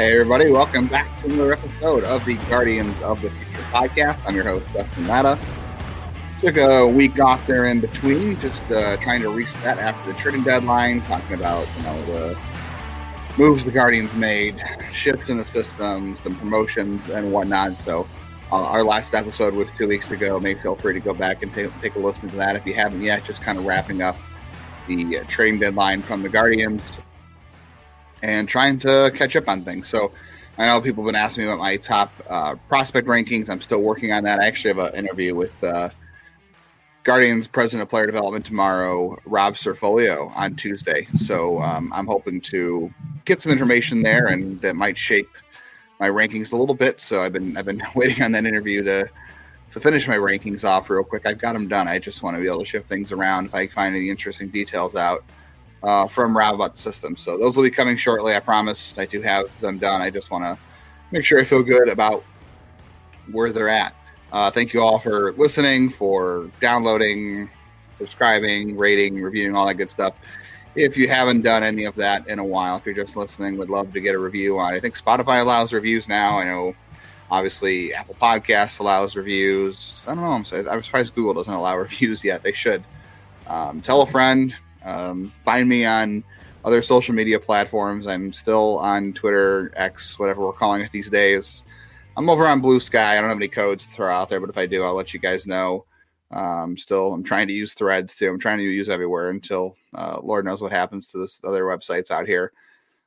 Hey, everybody, welcome back to another episode of the Guardians of the Future podcast. I'm your host, Dustin Latta. Took a week off there in between, just uh, trying to reset after the trading deadline, talking about, you know, the moves the Guardians made, shifts in the system, some promotions, and whatnot. So, uh, our last episode was two weeks ago. Maybe feel free to go back and take, take a listen to that if you haven't yet. Just kind of wrapping up the uh, trading deadline from the Guardians and trying to catch up on things. So I know people have been asking me about my top uh, prospect rankings. I'm still working on that. I actually have an interview with uh, Guardians President of Player Development tomorrow, Rob Cerfolio, on Tuesday. So um, I'm hoping to get some information there, and that might shape my rankings a little bit. So I've been I've been waiting on that interview to to finish my rankings off real quick. I've got them done. I just want to be able to shift things around if I find any interesting details out uh, from Rob about the system. So those will be coming shortly. I promise. I do have them done. I just want to make sure I feel good about where they're at. Uh, thank you all for listening, for downloading, subscribing, rating, reviewing, all that good stuff. If you haven't done any of that in a while, if you're just listening, would love to get a review on. I think Spotify allows reviews now. I know, obviously, Apple Podcasts allows reviews. I don't know. I'm, surprised Google doesn't allow reviews yet. They should. Um, tell a friend, um, find me on other social media platforms. I'm still on Twitter, X, whatever we're calling it these days. I'm over on Bluesky. I don't have any codes to throw out there, but if I do, I'll let you guys know. Um, still, I'm trying to use Threads too. I'm trying to use everywhere until uh, Lord knows what happens to this other websites out here.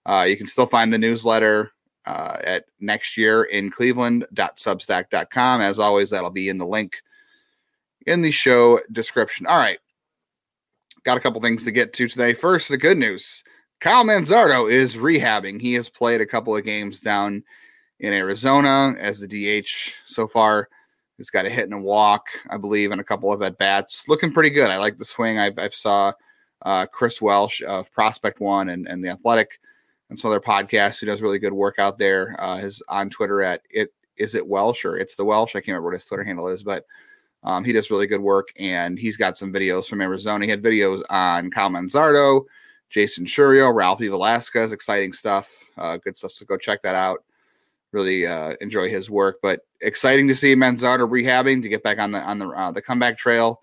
Uh, you can still find the newsletter uh, at next year in. As always, that'll be in the link in the show description. All right got a couple things to get to today. First, the good news Kyle Manzardo is rehabbing. He has played a couple of games down in Arizona as the DH so far. He's got a hit and a walk, I believe, and a couple of at bats. Looking pretty good. I like the swing. I've, I've saw uh, Chris Welsh of Prospect One and, and the Athletic and some other podcasts who does really good work out there. Uh, is on Twitter at it is it Welsh or it's the Welsh. I can't remember what his Twitter handle is, but um, he does really good work, and he's got some videos from Arizona. He had videos on Kyle Manzardo, Jaison Chourio, Ralphy Velazquez, exciting stuff, uh, good stuff. So go check that out. Really uh, enjoy his work, but exciting to see Manzardo rehabbing to get back on the on the uh, the comeback trail.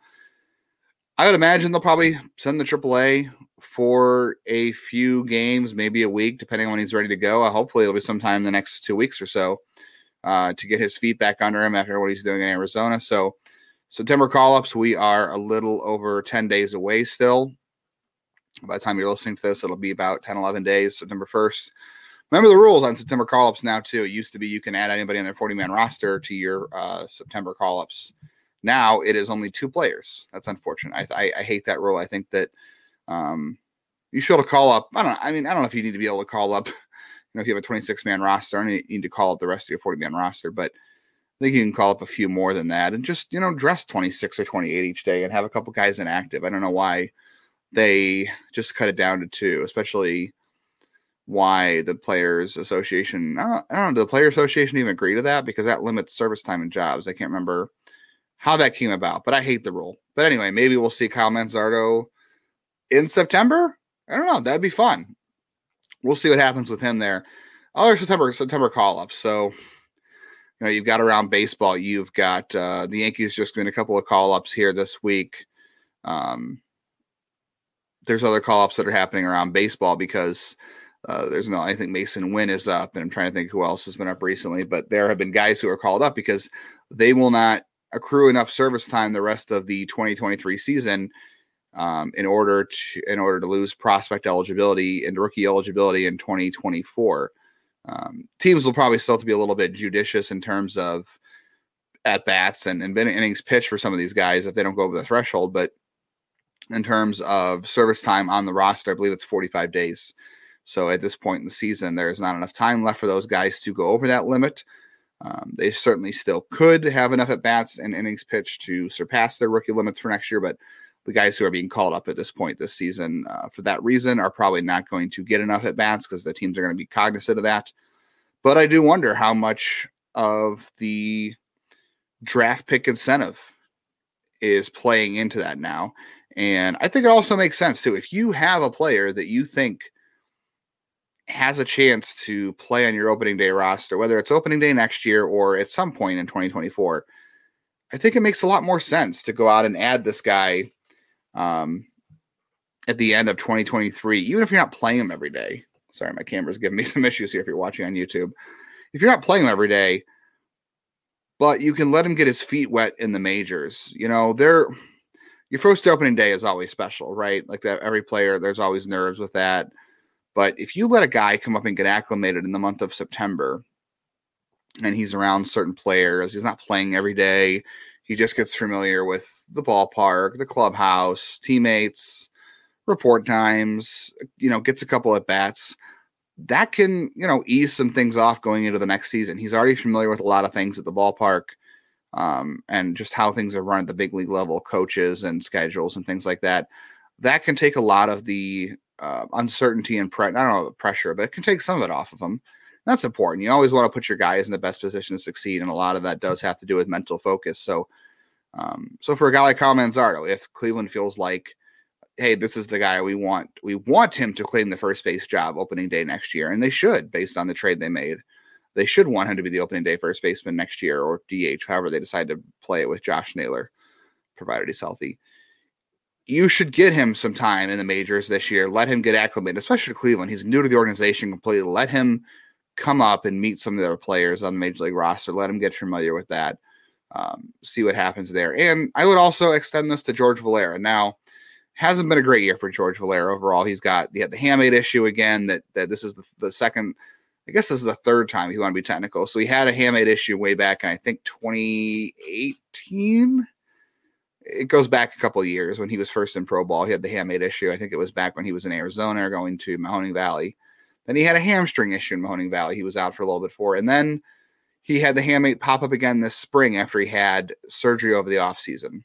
I would imagine they'll probably send the AAA for a few games, maybe a week, depending on when he's ready to go. Uh, hopefully, it'll be sometime in the next two weeks or so uh, to get his feet back under him after what he's doing in Arizona. So September call ups, we are a little over 10 days away still. By the time you're listening to this, it'll be about 10, 11 days, September 1st. Remember the rules on September call ups now, too. It used to be you can add anybody on their 40 man roster to your uh, September call ups. Now it is only two players. That's unfortunate. I, I, I hate that rule. I think that um, you should be able to call up. I don't know. I mean, I don't know if you need to be able to call up, you know, if you have a 26 man roster, and you need to call up the rest of your 40 man roster, but I think you can call up a few more than that and just, you know, dress 26 or 28 each day and have a couple guys inactive. I don't know why they just cut it down to two, especially why the Players Association, I don't, I don't know, the Player Association even agree to that? Because that limits service time and jobs. I can't remember how that came about, but I hate the rule. But anyway, maybe we'll see Kyle Manzardo in September. I don't know. That'd be fun. We'll see what happens with him there. Other September September call ups. So you know, you've got around baseball. You've got uh, the Yankees just doing a couple of call ups here this week. Um, there's other call ups that are happening around baseball because uh, there's no, I think Masyn Winn is up, and I'm trying to think who else has been up recently, but there have been guys who are called up because they will not accrue enough service time the rest of the 2023 season um, in order to in order to lose prospect eligibility and rookie eligibility in 2024. Um, teams will probably still have to be a little bit judicious in terms of at bats and, and innings pitched for some of these guys if they don't go over the threshold. But in terms of service time on the roster, I believe it's 45 days. So at this point in the season, there is not enough time left for those guys to go over that limit. Um, they certainly still could have enough at bats and innings pitched to surpass their rookie limits for next year, but the guys who are being called up at this point this season uh, for that reason are probably not going to get enough at bats because the teams are going to be cognizant of that. But I do wonder how much of the draft pick incentive is playing into that now. And I think it also makes sense too. If you have a player that you think has a chance to play on your opening day roster, whether it's opening day next year or at some point in 2024, I think it makes a lot more sense to go out and add this guy um, at the end of 2023, even if you're not playing him every day. Sorry, my camera's giving me some issues here if you're watching on YouTube. If you're not playing him every day, but you can let him get his feet wet in the majors. You know, they're your first opening day is always special, right? Like that every player, there's always nerves with that. But if you let a guy come up and get acclimated in the month of September and he's around certain players, he's not playing every day, he just gets familiar with the ballpark, the clubhouse, teammates, report times, you know, gets a couple at bats. That can, you know, ease some things off going into the next season. He's already familiar with a lot of things at the ballpark um, and just how things are run at the big league level, coaches and schedules and things like that. That can take a lot of the uh, uncertainty and pre- I don't know pressure, but it can take some of it off of them. That's important. You always want to put your guys in the best position to succeed, and a lot of that does have to do with mental focus. So, um, so for a guy like Kyle Manzardo, if Cleveland feels like, hey, this is the guy we want, we want him to claim the first base job opening day next year, and they should, based on the trade they made they should want him to be the opening day first baseman next year or DH, however they decide to play it with Josh Naylor, provided he's healthy. You should get him some time in the majors this year. Let him get acclimated, especially to Cleveland. He's new to the organization completely. Let him come up and meet some of the other players on the major league roster. Let him get familiar with that. Um, see what happens there. And I would also extend this to George Valera. Now, hasn't been a great year for George Valera overall. He's got he had the hamate issue again. That that this is the, the second I guess this is the third time he want to be technical. So he had a hamate issue way back in I think 2018. It goes back a couple years when he was first in pro ball. He had the hamate issue. I think it was back when he was in Arizona going to Mahoning Valley. Then he had a hamstring issue in Mahoning Valley. He was out for a little bit for. And then he had the hamate pop up again this spring after he had surgery over the offseason.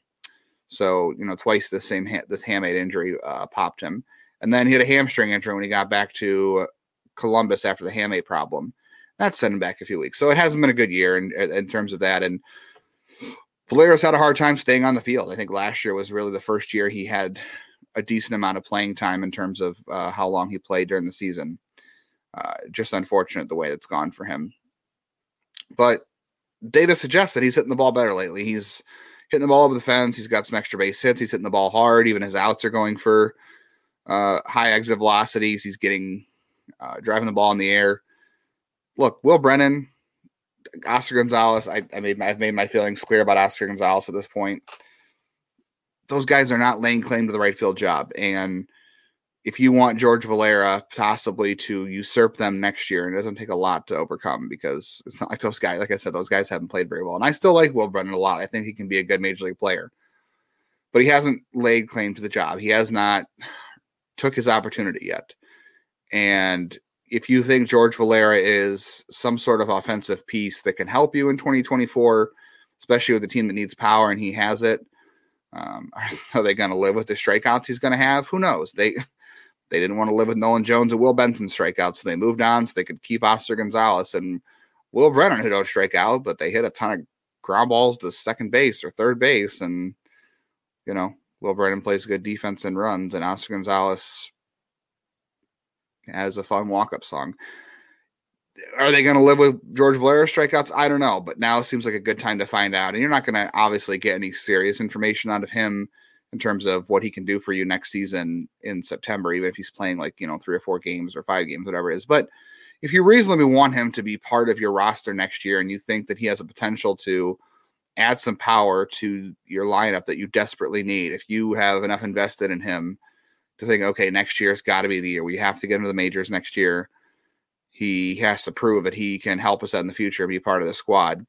So, you know, twice the same ha- this hamate injury uh, popped him. And then he had a hamstring injury when he got back to Columbus after the hamate problem. That sent him back a few weeks. So it hasn't been a good year in, in terms of that. And Valera's had a hard time staying on the field. I think last year was really the first year he had a decent amount of playing time in terms of uh, how long he played during the season. Uh, just unfortunate the way it's gone for him. But data suggests that he's hitting the ball better lately. He's hitting the ball over the fence. He's got some extra base hits. He's hitting the ball hard. Even his outs are going for uh, high exit velocities. He's getting uh, driving the ball in the air. Look, Will Brennan, Oscar Gonzalez. I, I made my, I've made my feelings clear about Oscar Gonzalez at this point. Those guys are not laying claim to the right field job, and if you want George Valera possibly to usurp them next year, and it doesn't take a lot to overcome because it's not like those guys. Like I said, those guys haven't played very well, and I still like Will Brennan a lot. I think he can be a good major league player, but he hasn't laid claim to the job. He has not took his opportunity yet. And if you think George Valera is some sort of offensive piece that can help you in 2024, especially with a team that needs power and he has it, um, are they going to live with the strikeouts he's going to have? Who knows? They they didn't want to live with Nolan Jones and Will Benson strikeouts, so they moved on so they could keep Oscar Gonzalez and Will Brennan, who don't strike out, but they hit a ton of ground balls to second base or third base, and you know Will Brennan plays good defense and runs, and Oscar Gonzalez as a fun walk up song. Are they going to live with George Valera strikeouts? I don't know, but now seems like a good time to find out. And you're not going to obviously get any serious information out of him in terms of what he can do for you next season in September, even if he's playing like, you know, three or four games or five games, whatever it is. But if you reasonably want him to be part of your roster next year and you think that he has a potential to add some power to your lineup that you desperately need, if you have enough invested in him to think, okay, next year's got to be the year. We have to get into the majors next year. He has to prove that he can help us out in the future and be part of the squad.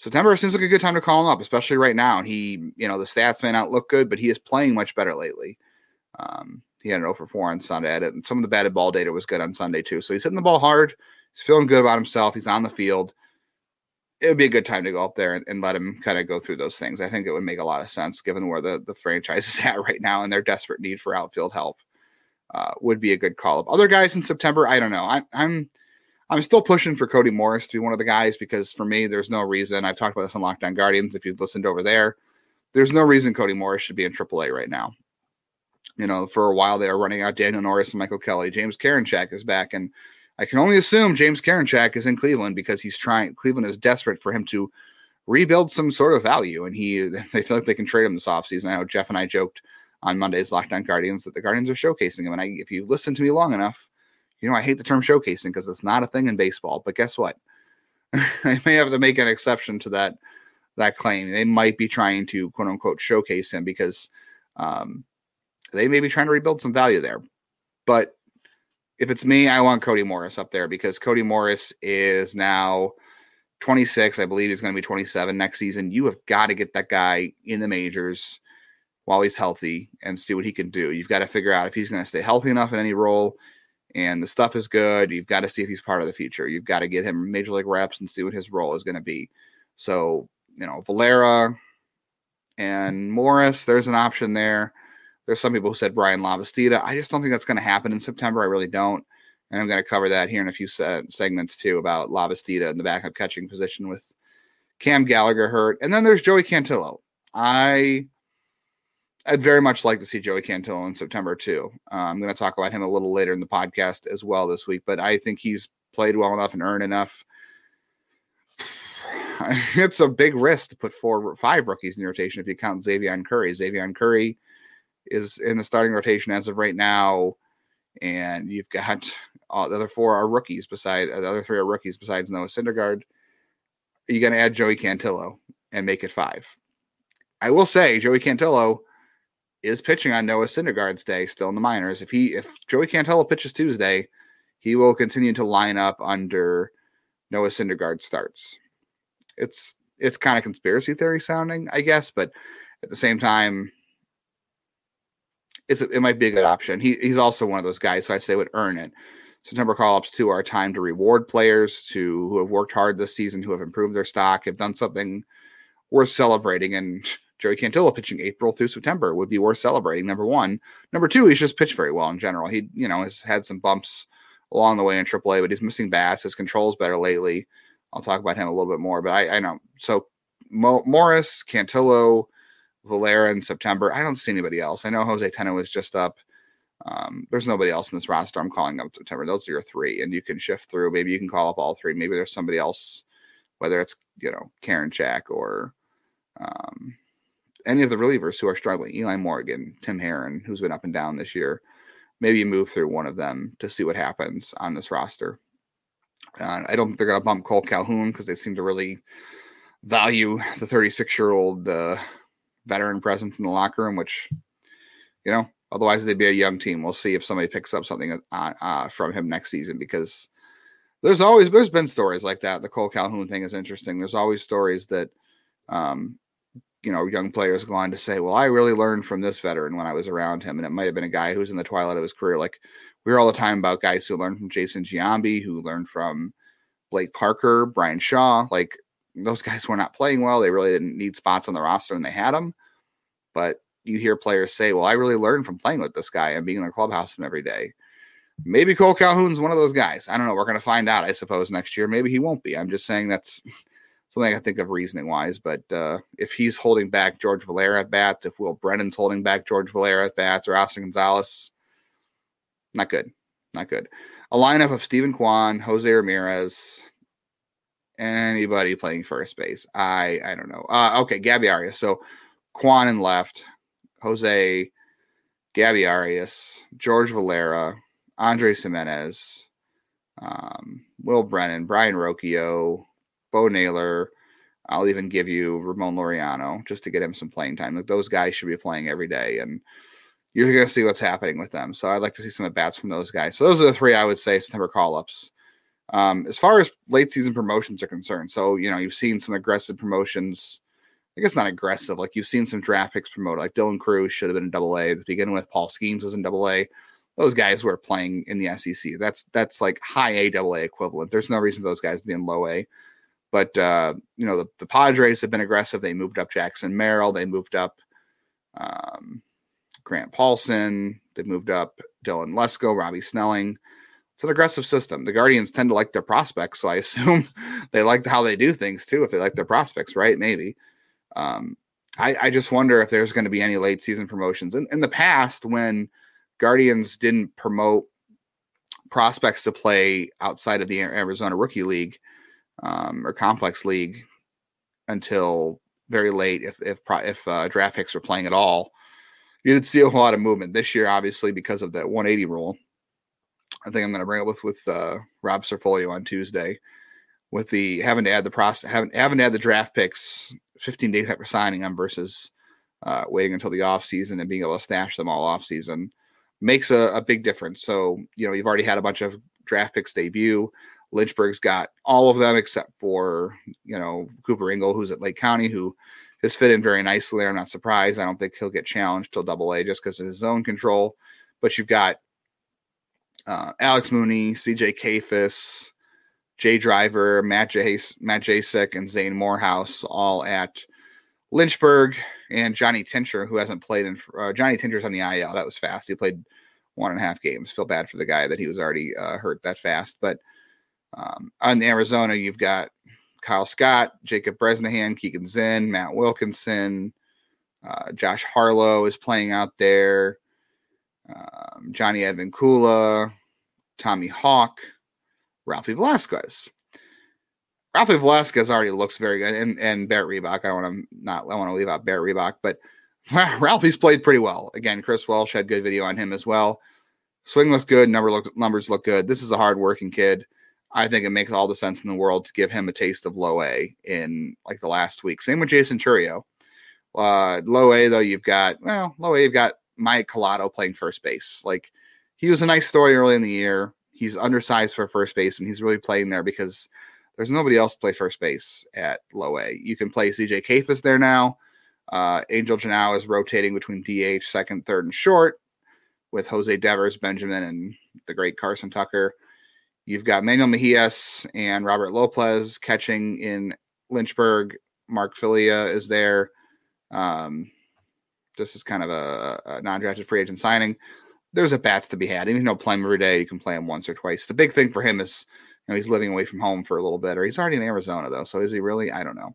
September seems like a good time to call him up, especially right now. And he, you know, the stats may not look good, but he is playing much better lately. Um, he had an over 4 on Sunday, and some of the batted ball data was good on Sunday too. So he's hitting the ball hard. He's feeling good about himself. He's on the field it would be a good time to go up there and, and let him kind of go through those things. I think it would make a lot of sense given where the, the franchise is at right now and their desperate need for outfield help. Uh, would be a good call up. Other guys in September, I don't know. I, I'm I'm still pushing for Cody Morris to be one of the guys because for me, there's no reason. I've talked about this on Locked On Guardians. If you've listened over there, there's no reason Cody Morris should be in AAA right now. You know, for a while they were running out Daniel Norris and Michael Kelly. James Karinchak is back, and I can only assume James Karinchak is in Cleveland because he's trying. Cleveland is desperate for him to rebuild some sort of value, and he they feel like they can trade him this offseason. I know Jeff and I joked on Monday's Locked On Guardians that the Guardians are showcasing him, and I, if you listen to me long enough, you know I hate the term showcasing because it's not a thing in baseball. But guess what? I may have to make an exception to that that claim. They might be trying to quote unquote showcase him because um, they may be trying to rebuild some value there. But if it's me, I want Cody Morris up there because Cody Morris is now 26. I believe he's going to be 27 next season. You have got to get that guy in the majors while he's healthy and see what he can do. You've got to figure out if he's going to stay healthy enough in any role and the stuff is good. You've got to see if he's part of the future. You've got to get him major league reps and see what his role is going to be. So, you know, Valera and Morris, there's an option there. There's some people who said Bryan Lavastida. I just don't think that's going to happen in September. I really don't. And I'm going to cover that here in a few se- segments too about Lavastida in the backup catching position with Cam Gallagher hurt. And then there's Joey Cantillo. I I'd very much like to see Joey Cantillo in September too. Uh, I'm going to talk about him a little later in the podcast as well this week, but I think he's played well enough and earned enough. It's a big risk to put four, five rookies in rotation if you count Xzavion Curry. Xzavion Curry is in the starting rotation as of right now, and you've got all the other four are rookies. Besides the other three are rookies besides Noah Syndergaard. Are you going to add Joey Cantillo and make it five? I will say Joey Cantillo is pitching on Noah Syndergaard's day, still in the minors. If he if Joey Cantillo pitches Tuesday, he will continue to line up under Noah Syndergaard starts. It's it's kind of conspiracy theory sounding, I guess, but at the same time, it's it might be a good option. He he's also one of those guys who I say would earn it. September call ups too are time to reward players to who have worked hard this season, who have improved their stock, have done something worth celebrating. And Joey Cantillo pitching April through September would be worth celebrating. Number one. Number two, he's just pitched very well in general. He, you know, has had some bumps along the way in AAA, but he's missing bats. His control's better lately. I'll talk about him a little bit more, but I, I know. So Mo- Morris, Cantillo, Valera in September. I don't see anybody else. I know Jose Tena is just up. Um, there's nobody else in this roster I'm calling up September. Those are your three, and you can shift through. Maybe you can call up all three. Maybe there's somebody else, whether it's you know Karinchak or um, any of the relievers who are struggling, Eli Morgan, Tim Herrin, who's been up and down this year, maybe move through one of them to see what happens on this roster. Uh, I don't think they're going to bump Cole Calhoun because they seem to really value the 36 year old uh, veteran presence in the locker room, which, you know, otherwise they'd be a young team. We'll see if somebody picks up something uh, uh, from him next season because there's always there's been stories like that. The Cole Calhoun thing is interesting. There's always stories that um, you know, young players go on to say, well, I really learned from this veteran when I was around him. And it might have been a guy who was in the twilight of his career. Like we hear all the time about guys who learned from Jason Giambi, who learned from Blake Parker, Bryan Shaw. Like those guys were not playing well. They really didn't need spots on the roster and they had them. But you hear players say, well, I really learned from playing with this guy and being in the clubhouse and every day. Maybe Cole Calhoun's one of those guys. I don't know. We're going to find out, I suppose, next year. Maybe he won't be. I'm just saying that's something I can think of reasoning wise. But uh, if he's holding back George Valera at bats, if Will Brennan's holding back George Valera at bats, or Austin Gonzalez, not good, not good. A lineup of Steven Kwan, Jose Ramirez, anybody playing first base. I I don't know. Uh, okay, Gabby Arias. So Kwan in left, Jose, Gabby Arias, George Valera, Andre Gimenez, um, Will Brennan, Brayan Rocchio, Bo Naylor. I'll even give you Ramon Laureano just to get him some playing time. Like those guys should be playing every day, and you're going to see what's happening with them. So I'd like to see some at bats from those guys. So those are the three I would say September call ups. Um, as far as late season promotions are concerned, so you know you've seen some aggressive promotions. I guess not aggressive. Like you've seen some draft picks promoted. Like Dylan Crews should have been in Double A to begin with. Paul Skenes was in Double A. Those guys were playing in the SEC. That's that's like high A Double A equivalent. There's no reason for those guys to be in low A. But uh, you know, the, the Padres have been aggressive. They moved up Jackson Merrill. They moved up um, Grant Paulson. They moved up Dylan Lesko, Robbie Snelling. It's an aggressive system. The Guardians tend to like their prospects, so I assume they like how they do things too. If they like their prospects, right? Maybe. Um, I, I just wonder if there's going to be any late season promotions. In, in the past, when Guardians didn't promote prospects to play outside of the Arizona Rookie League um, or Complex League until very late, if if if uh, draft picks are playing at all. You did see a lot of movement this year, obviously because of that 180 rule. I think I'm going to bring up with with uh, Rob Cerfolio on Tuesday with the having to add the process having having to add the draft picks 15 days after signing them versus uh, waiting until the off season and being able to stash them all off season makes a, a big difference. So you know you've already had a bunch of draft picks debut. Lynchburg's got all of them except for you know Cooper Ingle, who's at Lake County, who has fit in very nicely. I'm not surprised. I don't think he'll get challenged till Double A just because of his zone control. But you've got uh, Alex Mooney, CJ Kayfus, Jay Driver, Matt. Matt Jasek, and Zane Morehouse all at Lynchburg, and Johnny Tincher, who hasn't played in uh, Johnny Tincher's on the IL. That was fast. He played one and a half games. Feel bad for the guy that he was already uh, hurt that fast. But um, on Arizona, you've got Kyle Scott, Jacob Bresnahan, Keegan Zinn, Matt Wilkinson, uh, Josh Harlow is playing out there. Um, Johnny Advincula, Tommy Hawk, Ralphy Velazquez. Ralphy Velazquez already looks very good, and and Barrett Reebok. I want to not I want to leave out Barrett Reebok, but Ralphie's played pretty well. Again, Chris Welsh had good video on him as well. Swing looked good, number look, numbers look good. This is a hard working kid. I think it makes all the sense in the world to give him a taste of low A in like the last week. Same with Jaison Chourio. Uh, low A though, you've got well, low A, you've got Mike Collado playing first base. Like he was a nice story early in the year. He's undersized for first base, and he's really playing there because there's nobody else to play first base at low A. You can play CJ Kayfus there now. Uh, Angel Genao is rotating between DH, second, third, and short with Jose Devers, Benjamin, and the great Carson Tucker. You've got Manuel Mejias and Robert Lopez catching in Lynchburg. Mark Filia is there. Um, this is kind of a, a non-drafted free agent signing. There's a bats to be had. Even though play him every day, you can play him once or twice. The big thing for him is, you know, he's living away from home for a little bit, or he's already in Arizona though. So is he really? I don't know.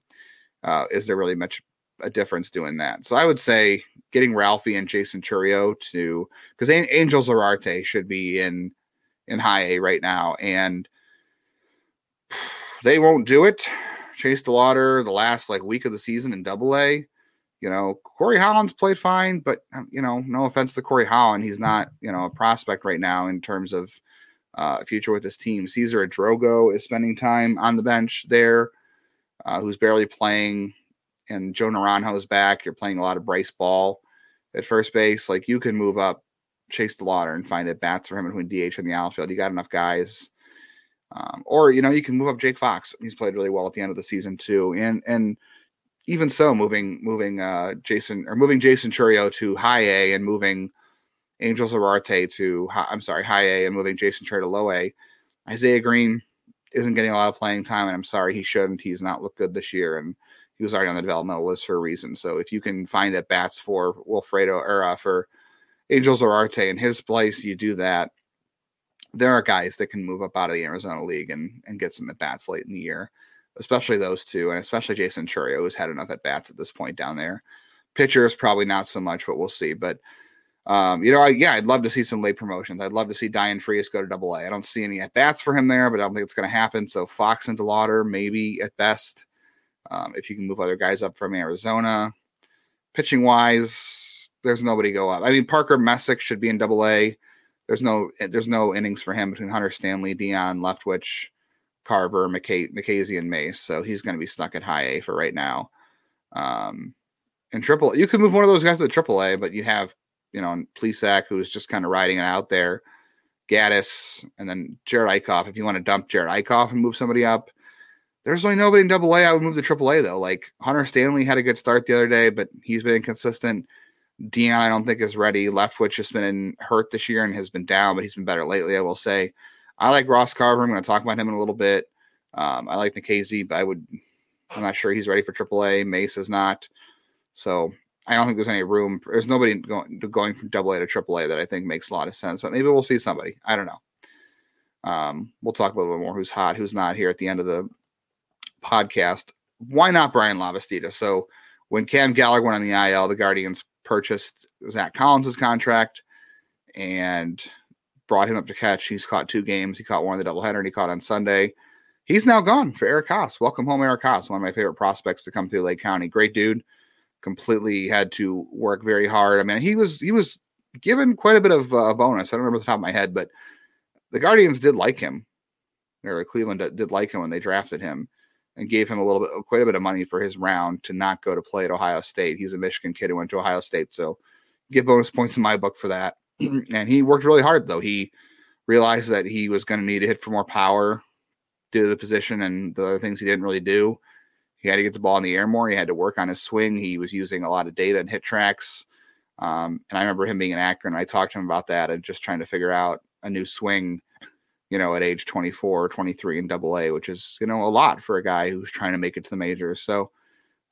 Uh, is there really much a difference doing that? So I would say getting Ralphie and Jaison Chourio to because Angel Zarate should be in in high A right now, and they won't do it. Chase DeLauder the last like week of the season in Double A. You know, Corey Holland's played fine, but um, you know, no offense to Corey Holland, he's not you know a prospect right now in terms of uh, future with this team. Cesar Idrogo is spending time on the bench there, uh, who's barely playing, and Joe Naranjo is back. You're playing a lot of Bryce Ball at first base. Like you can move up chase DeLauder and find at bats for him between DH and the outfield. You got enough guys. Um, or you know you can move up Jake Fox. He's played really well at the end of the season too, and and even so, moving moving uh, Jason or moving Jaison Chourio to high A and moving Angel Zarate to I'm sorry high A and moving Jaison Chourio to low A. Isaiah Green isn't getting a lot of playing time, and I'm sorry he shouldn't. He's not looked good this year, and he was already on the developmental list for a reason. So if you can find at bats for Wilfredo or uh, for Angel Zarate in his place, you do that. There are guys that can move up out of the Arizona League and, and get some at bats late in the year, especially those two, and especially Jaison Chourio, who's had enough at bats at this point down there. Pitchers, probably not so much, but we'll see. But um, you know, I, yeah, I'd love to see some late promotions. I'd love to see Dayan Frias go to Double A. I don't see any at bats for him there, but I don't think it's going to happen. So Fox and DeLauder, maybe at best. Um, if you can move other guys up from Arizona, pitching wise, there's nobody go up. I mean, Parker Messick should be in Double A. There's no there's no innings for him between Hunter Stanley, Dion Leftwich, Carver, McKay, Nikhazy, and Mace. So he's going to be stuck at High A for right now. Um, and Triple, you could move one of those guys to the Triple A, but you have you know Plesac who's just kind of riding it out there. Gaddis, and then Jerad Eickhoff. If you want to dump Jerad Eickhoff and move somebody up, there's really nobody in Double A. I would move to Triple A though. Like Hunter Stanley had a good start the other day, but he's been inconsistent. Dion, I don't think is ready. Leftwich has been hurt this year and has been down, but he's been better lately. I will say, I like Ross Carver. I'm going to talk about him in a little bit. Um, I like Nikhazy, but I would, I'm not sure he's ready for AAA. Mace is not. So I don't think there's any room. For, there's nobody going going from AA to AAA that I think makes a lot of sense. But maybe we'll see somebody. I don't know. Um, we'll talk a little bit more who's hot, who's not here at the end of the podcast. Why not Bryan Lavastida? So when Cam Gallagher went on the IL, the Guardians purchased Zack Collins's contract, and brought him up to catch. He's caught two games. He caught one in the doubleheader, and he caught on Sunday. He's now gone for Eric Haas. Welcome home, Eric Haas, one of my favorite prospects to come through Lake County. Great dude. Completely had to work very hard. I mean, he was he was given quite a bit of uh, a bonus. I don't remember the top of my head, but the Guardians did like him, or Cleveland did like him when they drafted him and gave him a little bit, quite a bit of money for his round to not go to play at Ohio State. He's a Michigan kid who went to Ohio State, so get bonus points in my book for that. and he worked really hard though. He realized that he was going to need to hit for more power due to the position and the other things he didn't really do. He had to get the ball in the air more. He had to work on his swing. He was using a lot of data and HitTrax. Um, and I remember him being an Akron. And I talked to him about that and just trying to figure out a new swing you know, at age 24 or 23 in double A, which is, you know, a lot for a guy who's trying to make it to the majors. So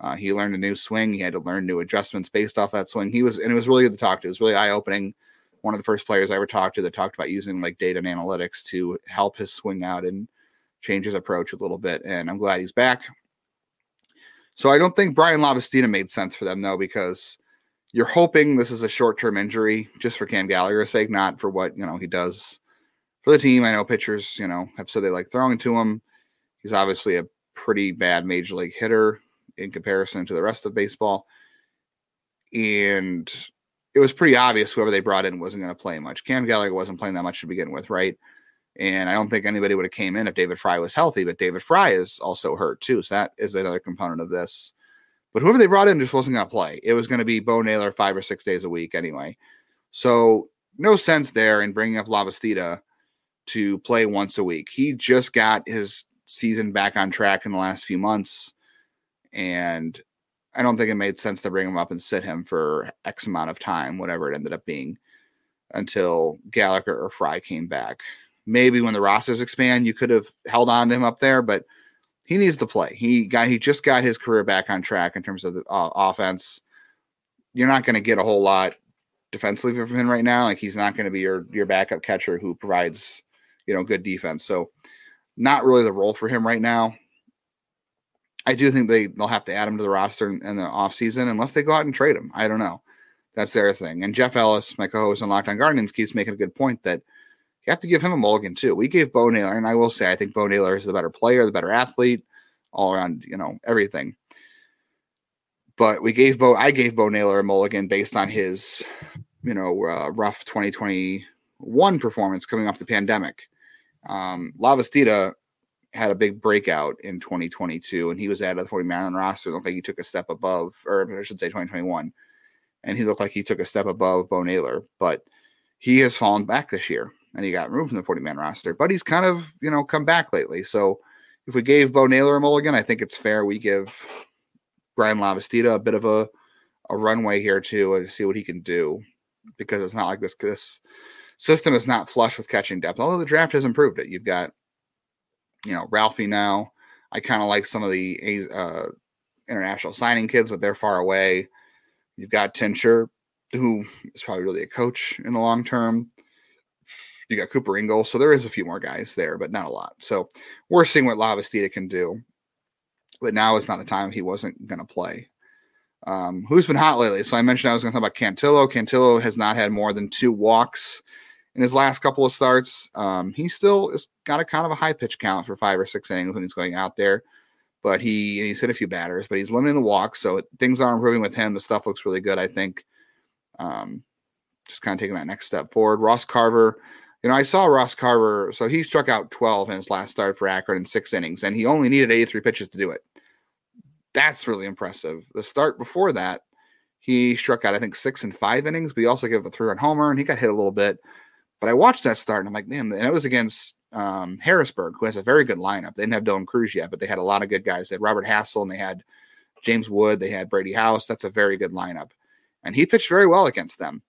uh, he learned a new swing. He had to learn new adjustments based off that swing. He was, and it was really good to talk to. It was really eye opening. One of the first players I ever talked to that talked about using like data and analytics to help his swing out and change his approach a little bit. And I'm glad he's back. So I don't think Bryan Lavastida made sense for them though, because you're hoping this is a short term injury just for Cam Gallagher's sake, not for what, you know, he does for the team. I know pitchers, you know, have said they like throwing to him. He's obviously a pretty bad major league hitter in comparison to the rest of baseball. And it was pretty obvious whoever they brought in wasn't going to play much. Cam Gallagher wasn't playing that much to begin with, right? And I don't think anybody would have came in if David Fry was healthy, but David Fry is also hurt too. So that is another component of this. But whoever they brought in just wasn't going to play. It was going to be Bo Naylor five or six days a week anyway. So no sense there in bringing up Lavastida to play once a week. He just got his season back on track in the last few months. And I don't think it made sense to bring him up and sit him for X amount of time, whatever it ended up being, until Gallagher or Fry came back. Maybe when the rosters expand, you could have held on to him up there, but he needs to play. He got he just got his career back on track in terms of the uh, offense. You're not going to get a whole lot defensively from him right now. Like he's not going to be your your backup catcher who provides you know, good defense. So not really the role for him right now. I do think they they'll have to add him to the roster in, in the offseason unless they go out and trade him. I don't know. That's their thing. And Jeff Ellis, my co-host on Locked On Guardians, keeps making a good point that you have to give him a mulligan too. We gave Bo Naylor, and I will say I think Bo Naylor is the better player, the better athlete, all around, you know, everything. But we gave Bo, I gave Bo Naylor a mulligan based on his, you know, uh, rough 2021 performance coming off the pandemic. Um, Lavastida had a big breakout in 2022, and he was added to the 40 man roster. It looked like he took a step above, or I should say 2021, and he looked like he took a step above Bo Naylor, but he has fallen back this year, and he got removed from the 40 man roster. But he's kind of you know come back lately. So if we gave Bo Naylor a mulligan, I think it's fair we give Bryan Lavastida a bit of a a runway here too, and see what he can do, because it's not like this this system is not flush with catching depth, although the draft has improved it. You've got, you know, Ralphie now. I kind of like some of the uh, international signing kids, but they're far away. You've got Tincher, who is probably really a coach in the long term. You got Cooper Ingle, so there is a few more guys there, but not a lot. So we're seeing what Lavastida can do, but now is not the time he wasn't going to play. Um, who's been hot lately? So I mentioned I was going to talk about Cantillo. Cantillo has not had more than two walks in his last couple of starts. Um, he still has got a kind of a high pitch count for five or six innings when he's going out there. But he he's hit a few batters, but he's limiting the walks, so things are improving with him. The stuff looks really good, I think. Um, just kind of taking that next step forward. Ross Carver, you know, I saw Ross Carver, so he struck out 12 in his last start for Akron in six innings, and he only needed 83 pitches to do it. That's really impressive. The start before that, he struck out, I think, six and five innings, but he also gave a three run homer and he got hit a little bit. But I watched that start and I'm like, man, and it was against um, Harrisburg, who has a very good lineup. They didn't have Dylan Crews yet, but they had a lot of good guys. They had Robert Hassell and they had James Wood. They had Brady House. That's a very good lineup. And he pitched very well against them.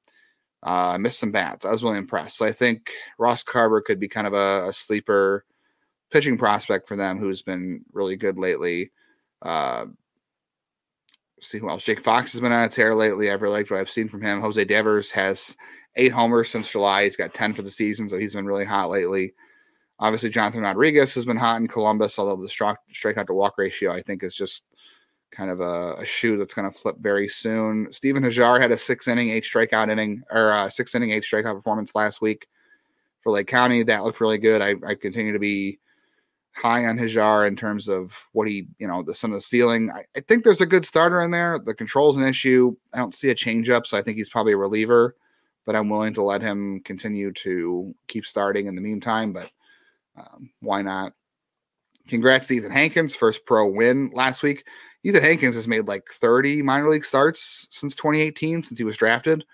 Uh, missed some bats. I was really impressed. So I think Ross Carver could be kind of a, a sleeper pitching prospect for them who's been really good lately. Uh, see who else. Jake Fox has been on a tear lately. I've really liked what I've seen from him. Jose Devers has eight homers since July. He's got 10 for the season, so he's been really hot lately. Obviously, Jonathan Rodriguez has been hot in Columbus, although the strike, strikeout to walk ratio, I think, is just kind of a, a shoe that's going to flip very soon. Steven Hajjar had a six inning, eight strikeout inning, or uh, six inning, eight strikeout performance last week for Lake County. That looked really good. I, I continue to be high on Hajjar in terms of what he, you know, the some of the ceiling. I, I, think there's a good starter in there. The control's an issue. I don't see a changeup, so I think he's probably a reliever. But I'm willing to let him continue to keep starting in the meantime. But um, why not? Congrats to Ethan Hankins, first pro win last week. Ethan Hankins has made like 30 minor league starts since 2018, since he was drafted,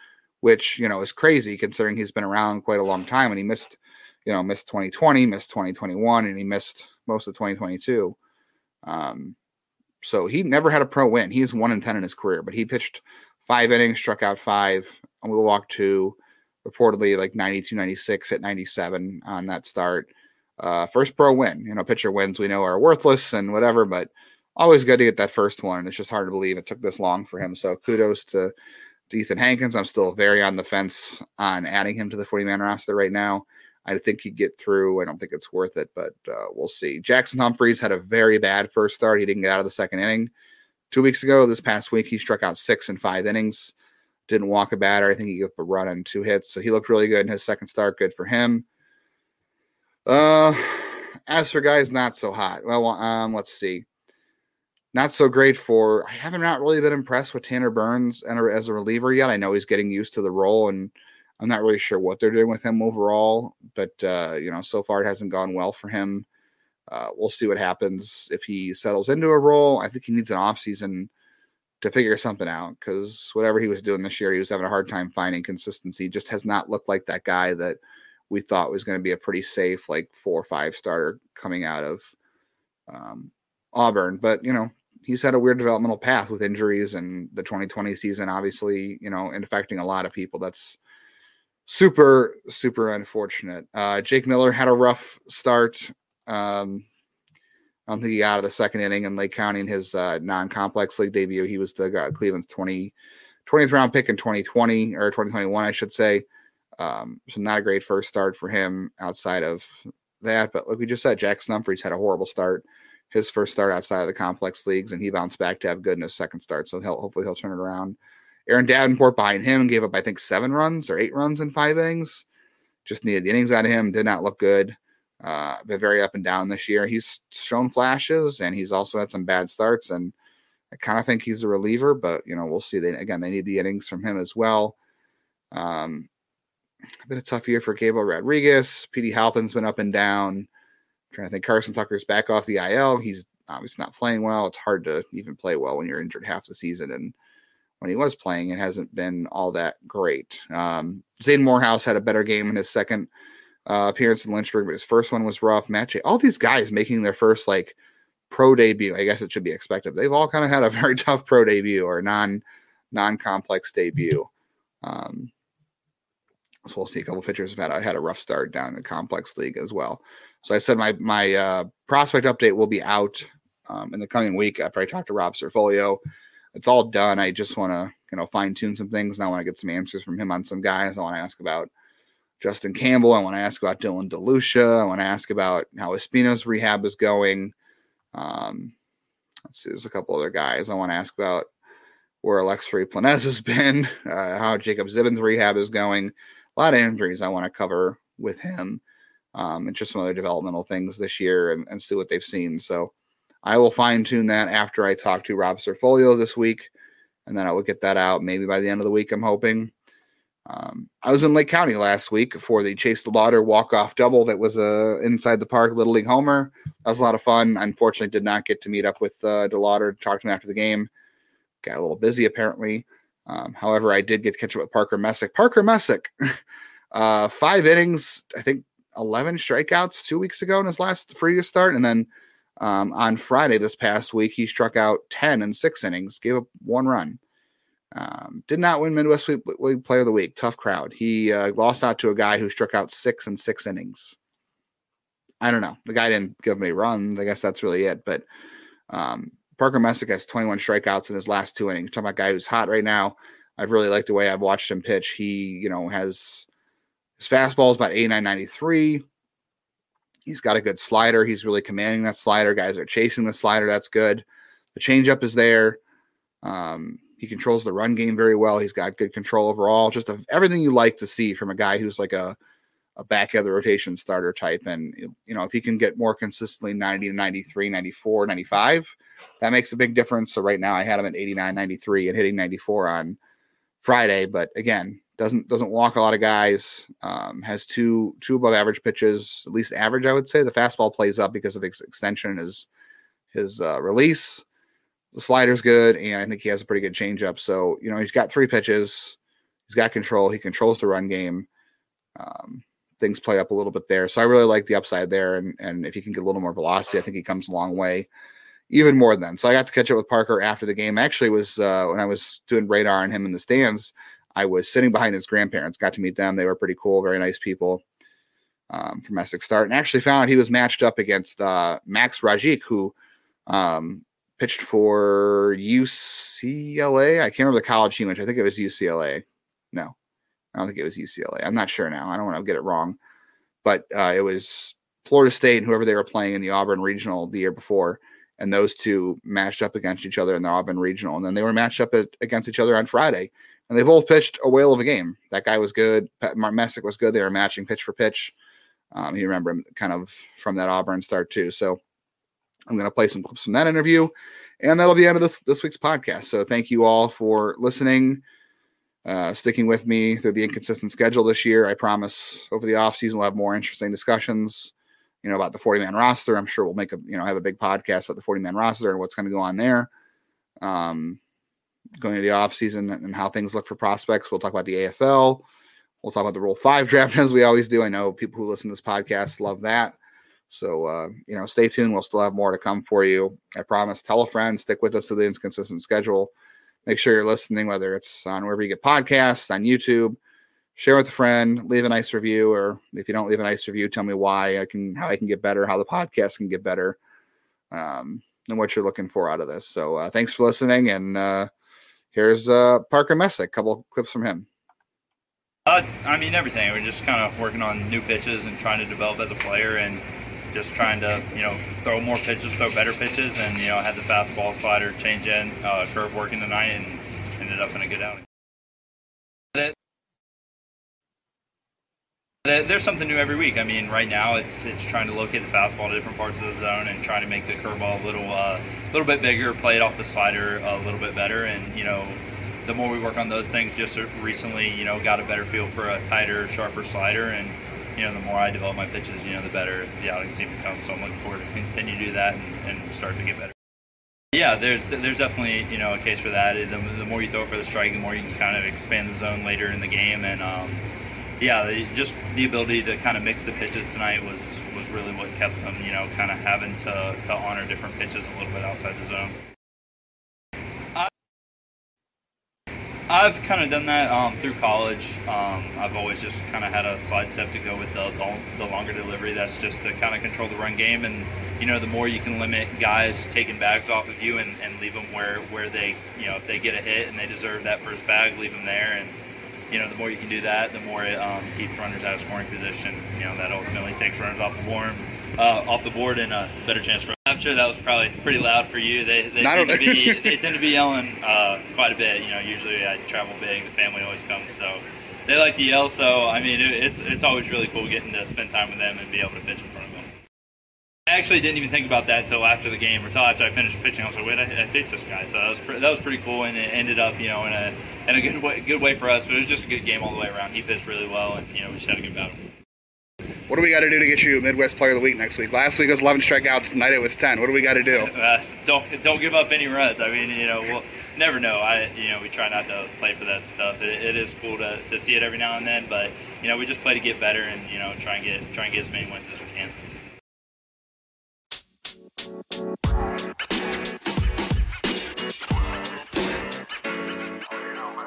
which you know is crazy considering he's been around quite a long time and he missed, you know, missed 2020, missed 2021, and he missed most of 2022. Um, so he never had a pro win. He is one in ten in his career, but he pitched five innings, struck out five, and we walked to reportedly like 92, 96 at 97 on that start. Uh, first pro win. You know, pitcher wins we know are worthless and whatever, but always good to get that first one. It's just hard to believe it took this long for him. So kudos to, to Ethan Hankins. I'm still very on the fence on adding him to the 40 man roster right now. I think he'd get through. I don't think it's worth it, but uh, we'll see. Jackson Humphreys had a very bad first start. He didn't get out of the second inning. Two weeks ago, this past week, he struck out six in five innings. Didn't walk a batter. I think he gave up a run on two hits. So he looked really good in his second start. Good for him. Uh, as for guys not so hot, well, um, let's see. Not so great for. I haven't not really been impressed with Tanner Burns and as a reliever yet. I know he's getting used to the role, and I'm not really sure what they're doing with him overall. But uh, you know, so far it hasn't gone well for him. Uh, we'll see what happens if he settles into a role. I think he needs an off season to figure something out because whatever he was doing this year, he was having a hard time finding consistency. Just has not looked like that guy that we thought was going to be a pretty safe, like four or five starter coming out of um, Auburn. But, you know, he's had a weird developmental path with injuries and the 2020 season, obviously, you know, and affecting a lot of people. That's super, super unfortunate. Uh, Jake Miller had a rough start. Um, I don't think he got out of the second inning in Lake County in his uh, non-complex league debut. He was the uh, Cleveland's 20, 20th round pick in 2020 or 2021, I should say. Um, so not a great first start for him outside of that. But like we just said, Jack Humphreys had a horrible start. His first start outside of the complex leagues, and he bounced back to have good in his second start. So he'll hopefully he'll turn it around. Aaron Davenport behind him gave up, I think, seven runs or eight runs in five innings. Just needed the innings out of him. Did not look good. Uh, been very up and down this year. He's shown flashes, and he's also had some bad starts. And I kind of think he's a reliever, but you know we'll see. They again they need the innings from him as well. Um, been a tough year for Gabriel Rodriguez. Petey Halpin's been up and down. I'm trying to think Carson Tucker's back off the IL. He's obviously not playing well. It's hard to even play well when you're injured half the season. And when he was playing, it hasn't been all that great. Um, Zane Morehouse had a better game in his second uh, appearance in Lynchburg, but his first one was rough. Match all these guys making their first like pro debut. I guess it should be expected. They've all kind of had a very tough pro debut or non non complex debut. Um, so we'll see. A couple pitchers have had I had a rough start down in the complex league as well. So I said my my uh, prospect update will be out um, in the coming week after I talk to Rob Cerfolio. It's all done. I just want to you know fine tune some things, and I want to get some answers from him on some guys. I want to ask about Justin Campbell. I want to ask about Dylan DeLucia. I want to ask about how Espino's rehab is going. Um, let's see. There's a couple other guys I want to ask about where Alex Planez has been, uh, how Jacob Zibbins' rehab is going a lot of injuries I want to cover with him um, and just some other developmental things this year and, and see what they've seen. So I will fine tune that after I talk to Rob Cerfolio this week, and then I will get that out maybe by the end of the week. I'm hoping. Um, I was in Lake County last week for the Chase DeLauder walk off double that was uh, inside the park Little League Homer. That was a lot of fun. Unfortunately, did not get to meet up with uh, DeLauder to talk to him after the game. Got a little busy apparently. Um, however, I did get to catch up with Parker Messick. Parker Messick, uh, five innings, I think 11 strikeouts two weeks ago in his last previous start. And then um, on Friday this past week, he struck out 10 in six innings, gave up one run. Um, did not win Midwest League Player of the Week. Tough crowd. He uh, lost out to a guy who struck out six in six innings. I don't know. The guy didn't give me runs. I guess that's really it. But um, Parker Messick has 21 strikeouts in his last two innings. talking about a guy who's hot right now. I've really liked the way I've watched him pitch. He, you know, has his fastball is about 89.93. He's got a good slider. He's really commanding that slider. Guys are chasing the slider. That's good. The changeup is there. Um, he controls the run game very well. He's got good control overall. Just a, everything you like to see from a guy who's like a a back of the rotation starter type. And, you know, if he can get more consistently 90 to 93, 94, 95, that makes a big difference. So right now I had him at 89, 93 and hitting 94 on Friday. But again, doesn't doesn't walk a lot of guys. Um, has two two above average pitches, at least average, I would say. The fastball plays up because of his extension his his uh, release. The slider's good, and I think he has a pretty good changeup. So you know he's got three pitches. He's got control. He controls the run game. Um, things play up a little bit there. So I really like the upside there. And and if he can get a little more velocity, I think he comes a long way. Even more than so, I got to catch up with Parker after the game. Actually, was uh, when I was doing radar on him in the stands. I was sitting behind his grandparents, got to meet them. They were pretty cool, very nice people um, from Essex Start, and actually found he was matched up against uh, Max Rajcic, who um, pitched for UCLA. I can't remember the college team, which I think it was UCLA. No, I don't think it was UCLA. I'm not sure now. I don't want to get it wrong, but uh, it was Florida State and whoever they were playing in the Auburn Regional the year before. And those two matched up against each other in the Auburn Regional. And then they were matched up at, against each other on Friday and they both pitched a whale of a game. That guy was good. Mark Messick was good. They were matching pitch for pitch. Um, you remember him kind of from that Auburn start too. So I'm going to play some clips from that interview, and that'll be the end of this this week's podcast. So thank you all for listening, uh, sticking with me through the inconsistent schedule this year. I promise over the off season we'll have more interesting discussions. You know about the 40 man roster. I'm sure we'll make a you know have a big podcast about the 40 man roster and what's going to go on there. Um, going into the off season and how things look for prospects. We'll talk about the AFL. We'll talk about the Rule 5 draft as we always do. I know people who listen to this podcast love that. So, uh, you know, stay tuned. We'll still have more to come for you. I promise. Tell a friend. Stick with us to the inconsistent schedule. Make sure you're listening, whether it's on wherever you get podcasts, on YouTube. Share with a friend. Leave a nice review, or if you don't leave a nice review, tell me why I can, how I can get better, how the podcast can get better, um, and what you're looking for out of this. So, uh, thanks for listening, and uh, Here's uh, Parker Messick, a couple clips from him. Uh, I mean, everything. We're just kind of working on new pitches and trying to develop as a player and just trying to, you know, throw more pitches, throw better pitches, and, you know, had the fastball slider change in, uh, curve working tonight and ended up in a good outing. There's something new every week. I mean, right now it's it's trying to locate the fastball to different parts of the zone and trying to make the curveball a little uh, little bit bigger, play it off the slider a little bit better, and you know, the more we work on those things, just recently, you know, got a better feel for a tighter, sharper slider, and you know, the more I develop my pitches, you know, the better the outings seem to come. So I'm looking forward to continue to do that and, and start to get better. Yeah, there's there's definitely you know a case for that. The, the more you throw for the strike, the more you can kind of expand the zone later in the game, and um, yeah, just the ability to kind of mix the pitches tonight was was really what kept them, you know, kind of having to, to honor different pitches a little bit outside the zone. I've kind of done that um, through college. Um, I've always just kind of had a slide step to go with the, the, longer delivery. That's just to kind of control the run game. And, you know, the more you can limit guys taking bags off of you and, and leave them where, where they, you know, if they get a hit and they deserve that first bag, leave them there. And, you know, the more you can do that, the more it um, keeps runners out of scoring position. You know, that ultimately takes runners off the board, uh, off the board, and a better chance for. I'm sure that was probably pretty loud for you. They, they tend to be they tend to be yelling uh, quite a bit. You know, usually I travel big, the family always comes, so they like to yell. So I mean, it, it's it's always really cool getting to spend time with them and be able to pitch in front of them. I actually didn't even think about that until after the game, or until after I finished pitching. I was like, "Wait, I, I faced this guy," so that was pre- that was pretty cool, and it ended up, you know, in a in a good way, good way for us. But it was just a good game all the way around. He pitched really well, and you know, we just had a good battle. What do we got to do to get you Midwest Player of the Week next week? Last week was 11 strikeouts. Tonight it was 10. What do we got to do? Uh, don't don't give up any runs. I mean, you know, we'll never know. I you know we try not to play for that stuff. it, it is cool to, to see it every now and then, but you know we just play to get better and you know try and get try and get as many wins as we can. you know, man.